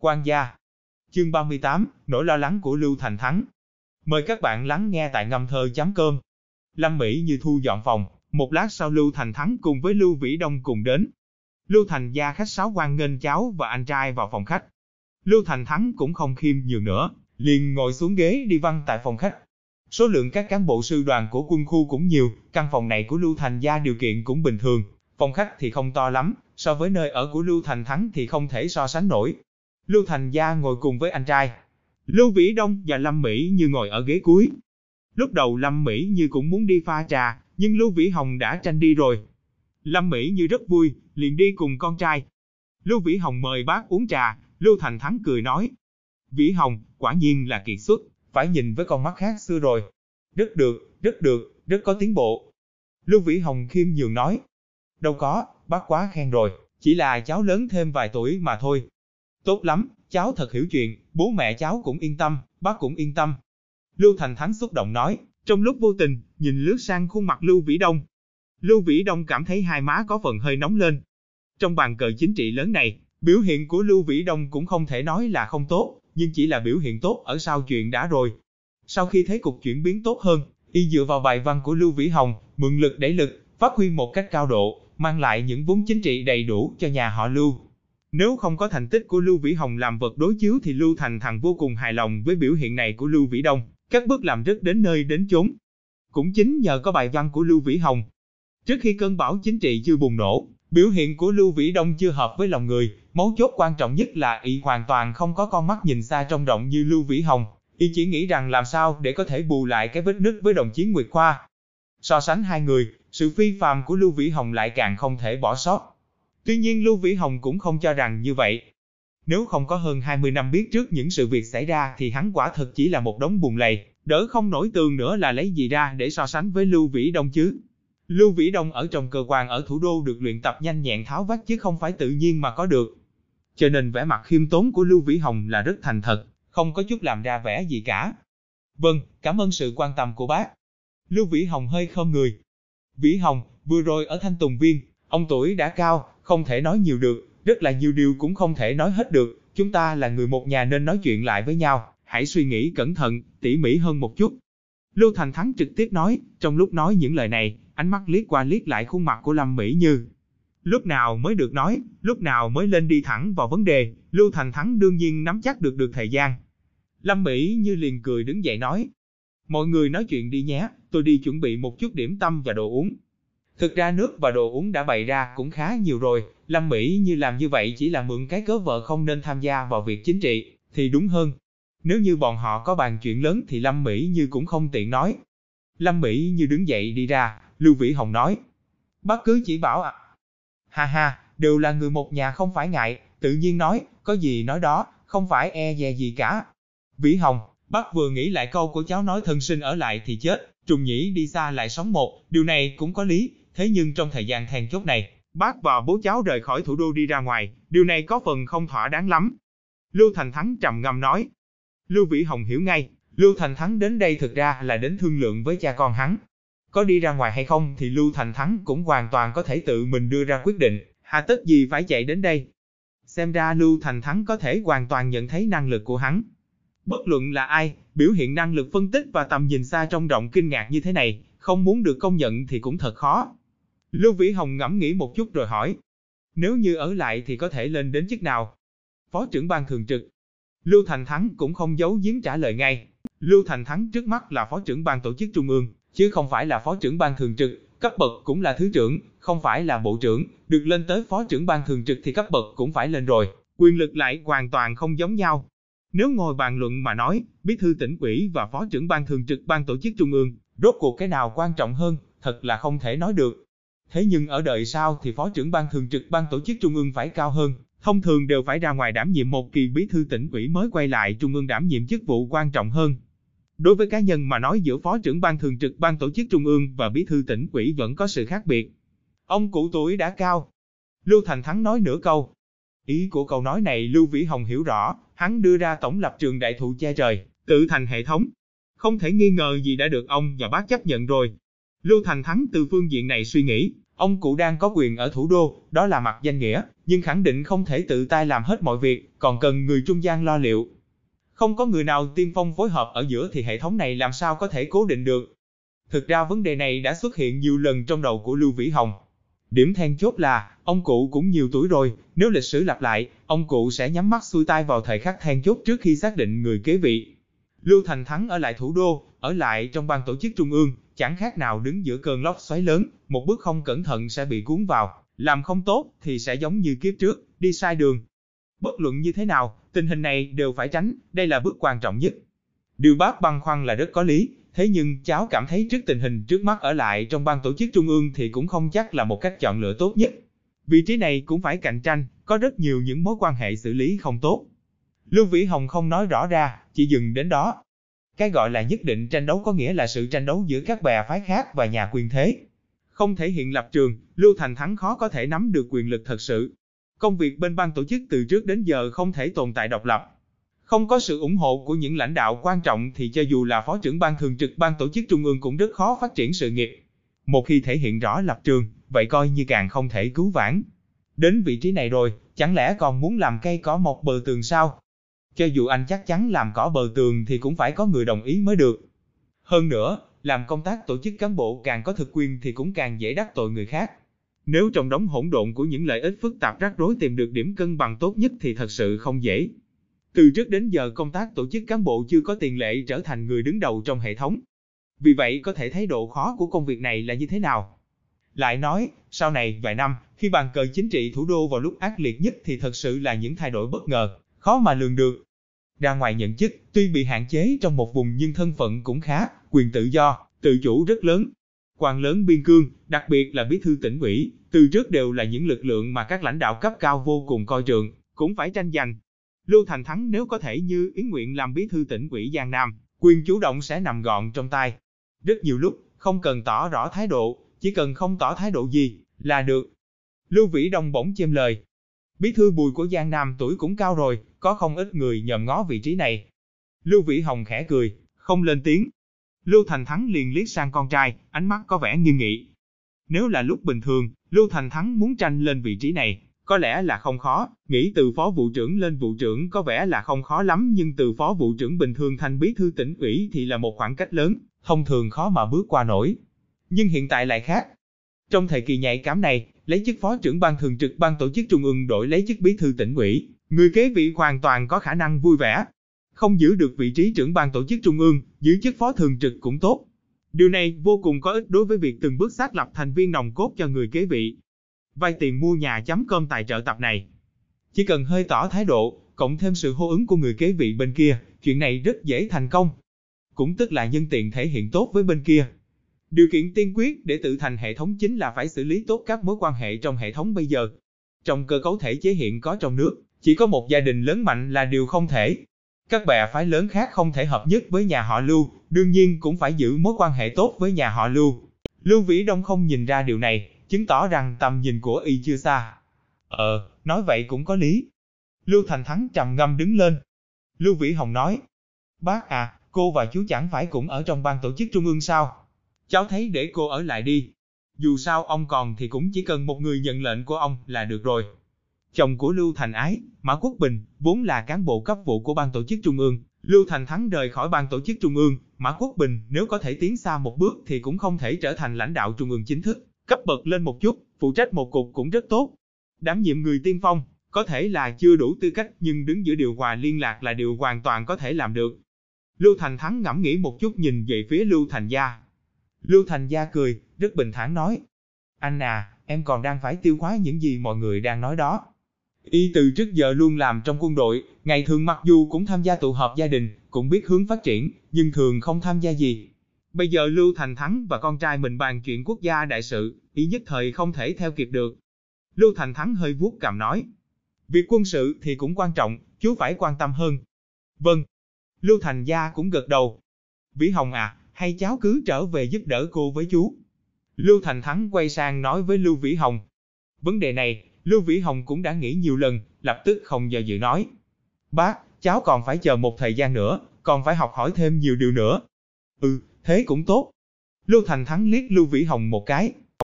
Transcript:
Quan gia. Chương 38, nỗi lo lắng của Lưu Thành Thắng. Mời các bạn lắng nghe tại ngâm thơ chấm cơm. Lâm Mỹ như thu dọn phòng, một lát sau Lưu Thành Thắng cùng với Lưu Vĩ Đông cùng đến. Lưu Thành gia khách sáo quan nghênh cháu và anh trai vào phòng khách. Lưu Thành Thắng cũng không khiêm nhiều nữa, liền ngồi xuống ghế đi văn tại phòng khách. Số lượng các cán bộ sư đoàn của quân khu cũng nhiều, căn phòng này của Lưu Thành gia điều kiện cũng bình thường, phòng khách thì không to lắm, so với nơi ở của Lưu Thành Thắng thì không thể so sánh nổi. Lưu Thành gia ngồi cùng với anh trai. Lưu Vĩ Đông và Lâm Mỹ như ngồi ở ghế cuối. Lúc đầu Lâm Mỹ như cũng muốn đi pha trà, nhưng Lưu Vĩ Hồng đã tranh đi rồi. Lâm Mỹ như rất vui, liền đi cùng con trai. Lưu Vĩ Hồng mời bác uống trà, Lưu Thành Thắng cười nói. Vĩ Hồng, quả nhiên là kiệt xuất, phải nhìn với con mắt khác xưa rồi. Rất được, rất được, rất có tiến bộ. Lưu Vĩ Hồng khiêm nhường nói. Đâu có, bác quá khen rồi, chỉ là cháu lớn thêm vài tuổi mà thôi. Tốt lắm, cháu thật hiểu chuyện, bố mẹ cháu cũng yên tâm, bác cũng yên tâm. Lưu Thành Thắng xúc động nói, trong lúc vô tình, nhìn lướt sang khuôn mặt Lưu Vĩ Đông. Lưu Vĩ Đông cảm thấy hai má có phần hơi nóng lên. Trong bàn cờ chính trị lớn này, biểu hiện của Lưu Vĩ Đông cũng không thể nói là không tốt, nhưng chỉ là biểu hiện tốt ở sau chuyện đã rồi. Sau khi thấy cục chuyển biến tốt hơn, y dựa vào bài văn của Lưu Vĩ Hồng, mượn lực đẩy lực, phát huy một cách cao độ, mang lại những vốn chính trị đầy đủ cho nhà họ Lưu. Nếu không có thành tích của Lưu Vĩ Hồng làm vật đối chiếu thì Lưu Thành Thằng vô cùng hài lòng với biểu hiện này của Lưu Vĩ Đông, các bước làm rất đến nơi đến chốn. Cũng chính nhờ có bài văn của Lưu Vĩ Hồng. Trước khi cơn bão chính trị chưa bùng nổ, biểu hiện của Lưu Vĩ Đông chưa hợp với lòng người, mấu chốt quan trọng nhất là y hoàn toàn không có con mắt nhìn xa trông rộng như Lưu Vĩ Hồng, y chỉ nghĩ rằng làm sao để có thể bù lại cái vết nứt với đồng chí Nguyệt Khoa. So sánh hai người, sự phi phàm của Lưu Vĩ Hồng lại càng không thể bỏ sót. Tuy nhiên Lưu Vĩ Hồng cũng không cho rằng như vậy. Nếu không có hơn 20 năm biết trước những sự việc xảy ra thì hắn quả thực chỉ là một đống bùn lầy, đỡ không nổi tường nữa là lấy gì ra để so sánh với Lưu Vĩ Đông chứ. Lưu Vĩ Đông ở trong cơ quan ở thủ đô được luyện tập nhanh nhẹn tháo vát chứ không phải tự nhiên mà có được. Cho nên vẻ mặt khiêm tốn của Lưu Vĩ Hồng là rất thành thật, không có chút làm ra vẻ gì cả. Vâng, cảm ơn sự quan tâm của bác. Lưu Vĩ Hồng hơi khom người. Vĩ Hồng, vừa rồi ở Thanh Tùng Viên, ông tuổi đã cao, không thể nói nhiều được, rất là nhiều điều cũng không thể nói hết được, chúng ta là người một nhà nên nói chuyện lại với nhau, hãy suy nghĩ cẩn thận, tỉ mỉ hơn một chút. Lưu Thành Thắng trực tiếp nói, trong lúc nói những lời này, ánh mắt liếc qua liếc lại khuôn mặt của Lâm Mỹ Như. Lúc nào mới được nói, lúc nào mới lên đi thẳng vào vấn đề, Lưu Thành Thắng đương nhiên nắm chắc được được thời gian. Lâm Mỹ Như liền cười đứng dậy nói, mọi người nói chuyện đi nhé, tôi đi chuẩn bị một chút điểm tâm và đồ uống. Thực ra nước và đồ uống đã bày ra cũng khá nhiều rồi, Lâm Mỹ Như làm như vậy chỉ là mượn cái cớ vợ không nên tham gia vào việc chính trị, thì đúng hơn. Nếu như bọn họ có bàn chuyện lớn thì Lâm Mỹ Như cũng không tiện nói. Lâm Mỹ Như đứng dậy đi ra, Lưu Vĩ Hồng nói. Bác cứ chỉ bảo à. Ha ha, đều là người một nhà không phải ngại, tự nhiên nói, có gì nói đó, không phải e dè gì cả. Vĩ Hồng, bác vừa nghĩ lại câu của cháu nói thân sinh ở lại thì chết, trùng nhĩ đi xa lại sống một, điều này cũng có lý, thế nhưng trong thời gian then chốt này, bác và bố cháu rời khỏi thủ đô đi ra ngoài, điều này có phần không thỏa đáng lắm. Lưu Thành Thắng trầm ngâm nói. Lưu Vĩ Hồng hiểu ngay, Lưu Thành Thắng đến đây thực ra là đến thương lượng với cha con hắn. Có đi ra ngoài hay không thì Lưu Thành Thắng cũng hoàn toàn có thể tự mình đưa ra quyết định, hà tất gì phải chạy đến đây. Xem ra Lưu Thành Thắng có thể hoàn toàn nhận thấy năng lực của hắn. Bất luận là ai, biểu hiện năng lực phân tích và tầm nhìn xa trong rộng kinh ngạc như thế này, không muốn được công nhận thì cũng thật khó. Lưu Vĩ Hồng ngẫm nghĩ một chút rồi hỏi. Nếu như ở lại thì có thể lên đến chức nào? Phó trưởng ban thường trực. Lưu Thành Thắng cũng không giấu giếm trả lời ngay. Lưu Thành Thắng trước mắt là phó trưởng ban tổ chức trung ương, chứ không phải là phó trưởng ban thường trực, cấp bậc cũng là thứ trưởng, không phải là bộ trưởng, được lên tới phó trưởng ban thường trực thì cấp bậc cũng phải lên rồi, quyền lực lại hoàn toàn không giống nhau. Nếu ngồi bàn luận mà nói, bí thư tỉnh ủy và phó trưởng ban thường trực ban tổ chức trung ương, rốt cuộc cái nào quan trọng hơn, thật là không thể nói được. Thế nhưng ở đời sau thì phó trưởng ban thường trực ban tổ chức trung ương phải cao hơn, thông thường đều phải ra ngoài đảm nhiệm một kỳ bí thư tỉnh ủy mới quay lại trung ương đảm nhiệm chức vụ quan trọng hơn. Đối với cá nhân mà nói giữa phó trưởng ban thường trực ban tổ chức trung ương và bí thư tỉnh ủy vẫn có sự khác biệt. Ông cụ tuổi đã cao. Lưu Thành Thắng nói nửa câu. Ý của câu nói này Lưu Vĩ Hồng hiểu rõ, hắn đưa ra tổng lập trường đại thụ che trời, tự thành hệ thống. Không thể nghi ngờ gì đã được ông và bác chấp nhận rồi. Lưu Thành Thắng từ phương diện này suy nghĩ, Ông cụ đang có quyền ở thủ đô, đó là mặt danh nghĩa, nhưng khẳng định không thể tự tay làm hết mọi việc, còn cần người trung gian lo liệu. Không có người nào tiên phong phối hợp ở giữa thì hệ thống này làm sao có thể cố định được. Thực ra vấn đề này đã xuất hiện nhiều lần trong đầu của Lưu Vĩ Hồng. Điểm then chốt là, ông cụ cũng nhiều tuổi rồi, nếu lịch sử lặp lại, ông cụ sẽ nhắm mắt xuôi tay vào thời khắc then chốt trước khi xác định người kế vị. Lưu Thành Thắng ở lại thủ đô, ở lại trong ban tổ chức trung ương, chẳng khác nào đứng giữa cơn lốc xoáy lớn, một bước không cẩn thận sẽ bị cuốn vào, làm không tốt thì sẽ giống như kiếp trước, đi sai đường. Bất luận như thế nào, tình hình này đều phải tránh, đây là bước quan trọng nhất. Điều bác băn khoăn là rất có lý, thế nhưng cháu cảm thấy trước tình hình trước mắt ở lại trong ban tổ chức trung ương thì cũng không chắc là một cách chọn lựa tốt nhất. Vị trí này cũng phải cạnh tranh, có rất nhiều những mối quan hệ xử lý không tốt. Lưu Vĩ Hồng không nói rõ ra, chỉ dừng đến đó. Cái gọi là nhất định tranh đấu có nghĩa là sự tranh đấu giữa các bè phái khác và nhà quyền thế. Không thể hiện lập trường, Lưu Thành Thắng khó có thể nắm được quyền lực thật sự. Công việc bên ban tổ chức từ trước đến giờ không thể tồn tại độc lập. Không có sự ủng hộ của những lãnh đạo quan trọng thì cho dù là phó trưởng ban thường trực ban tổ chức trung ương cũng rất khó phát triển sự nghiệp. Một khi thể hiện rõ lập trường, vậy coi như càng không thể cứu vãn. Đến vị trí này rồi, chẳng lẽ còn muốn làm cây cỏ một bờ tường sao? Cho dù anh chắc chắn làm cỏ bờ tường thì cũng phải có người đồng ý mới được. Hơn nữa, làm công tác tổ chức cán bộ càng có thực quyền thì cũng càng dễ đắc tội người khác. Nếu trong đống hỗn độn của những lợi ích phức tạp rắc rối tìm được điểm cân bằng tốt nhất thì thật sự không dễ. Từ trước đến giờ công tác tổ chức cán bộ chưa có tiền lệ trở thành người đứng đầu trong hệ thống. Vì vậy có thể thấy độ khó của công việc này là như thế nào. Lại nói, sau này vài năm, khi bàn cờ chính trị thủ đô vào lúc ác liệt nhất thì thật sự là những thay đổi bất ngờ, khó mà lường được. Ra ngoài nhận chức, tuy bị hạn chế trong một vùng nhưng thân phận cũng khá, quyền tự do, tự chủ rất lớn. Quan lớn biên cương, đặc biệt là bí thư tỉnh ủy, từ trước đều là những lực lượng mà các lãnh đạo cấp cao vô cùng coi trọng, cũng phải tranh giành. Lưu Thành Thắng nếu có thể như ý Nguyện làm bí thư tỉnh ủy Giang Nam, quyền chủ động sẽ nằm gọn trong tay. Rất nhiều lúc, không cần tỏ rõ thái độ, chỉ cần không tỏ thái độ gì, là được. Lưu Vĩ Đông bỗng chêm lời. Bí thư bùi của Giang Nam tuổi cũng cao rồi, có không ít người nhòm ngó vị trí này. Lưu Vĩ Hồng khẽ cười, không lên tiếng. Lưu Thành Thắng liền liếc sang con trai, ánh mắt có vẻ nghiêm nghị. Nếu là lúc bình thường, Lưu Thành Thắng muốn tranh lên vị trí này, có lẽ là không khó, nghĩ từ phó vụ trưởng lên vụ trưởng có vẻ là không khó lắm nhưng từ phó vụ trưởng bình thường thành bí thư tỉnh ủy thì là một khoảng cách lớn, thông thường khó mà bước qua nổi. Nhưng hiện tại lại khác. Trong thời kỳ nhạy cảm này, lấy chức phó trưởng ban thường trực ban tổ chức trung ương đổi lấy chức bí thư tỉnh ủy, người kế vị hoàn toàn có khả năng vui vẻ. Không giữ được vị trí trưởng ban tổ chức trung ương, giữ chức phó thường trực cũng tốt. Điều này vô cùng có ích đối với việc từng bước xác lập thành viên nòng cốt cho người kế vị. Vay tiền mua nhà chấm cơm tài trợ tập này. Chỉ cần hơi tỏ thái độ, cộng thêm sự hô ứng của người kế vị bên kia, chuyện này rất dễ thành công. Cũng tức là nhân tiện thể hiện tốt với bên kia. Điều kiện tiên quyết để tự thành hệ thống chính là phải xử lý tốt các mối quan hệ trong hệ thống bây giờ. Trong cơ cấu thể chế hiện có trong nước, chỉ có một gia đình lớn mạnh là điều không thể. Các bè phái lớn khác không thể hợp nhất với nhà họ Lưu, đương nhiên cũng phải giữ mối quan hệ tốt với nhà họ Lưu. Lưu Vĩ Đông không nhìn ra điều này, chứng tỏ rằng tầm nhìn của y chưa xa. Ờ, nói vậy cũng có lý. Lưu Thành Thắng trầm ngâm đứng lên. Lưu Vĩ Hồng nói, bác à, cô và chú chẳng phải cũng ở trong ban tổ chức trung ương sao? Cháu thấy để cô ở lại đi. Dù sao ông còn thì cũng chỉ cần một người nhận lệnh của ông là được rồi. Chồng của Lưu Thành Ái, Mã Quốc Bình, vốn là cán bộ cấp vụ của ban tổ chức trung ương. Lưu Thành Thắng rời khỏi ban tổ chức trung ương, Mã Quốc Bình nếu có thể tiến xa một bước thì cũng không thể trở thành lãnh đạo trung ương chính thức, cấp bậc lên một chút, phụ trách một cục cũng rất tốt. Đảm nhiệm người tiên phong, có thể là chưa đủ tư cách nhưng đứng giữa điều hòa liên lạc là điều hoàn toàn có thể làm được. Lưu Thành Thắng ngẫm nghĩ một chút nhìn về phía Lưu Thành Gia. Lưu Thành Gia cười, rất bình thản nói. Anh à, em còn đang phải tiêu hóa những gì mọi người đang nói đó. Y từ trước giờ luôn làm trong quân đội, ngày thường mặc dù cũng tham gia tụ họp gia đình, cũng biết hướng phát triển, nhưng thường không tham gia gì. Bây giờ Lưu Thành Thắng và con trai mình bàn chuyện quốc gia đại sự, ý nhất thời không thể theo kịp được. Lưu Thành Thắng hơi vuốt cằm nói. Việc quân sự thì cũng quan trọng, chú phải quan tâm hơn. Vâng. Lưu Thành Gia cũng gật đầu. Vĩ Hồng à, hay cháu cứ trở về giúp đỡ cô với chú. Lưu Thành Thắng quay sang nói với Lưu Vĩ Hồng. Vấn đề này, Lưu Vĩ Hồng cũng đã nghĩ nhiều lần, lập tức không do dự nói. Bác, cháu còn phải chờ một thời gian nữa, còn phải học hỏi thêm nhiều điều nữa. Ừ, thế cũng tốt. Lưu Thành Thắng liếc Lưu Vĩ Hồng một cái,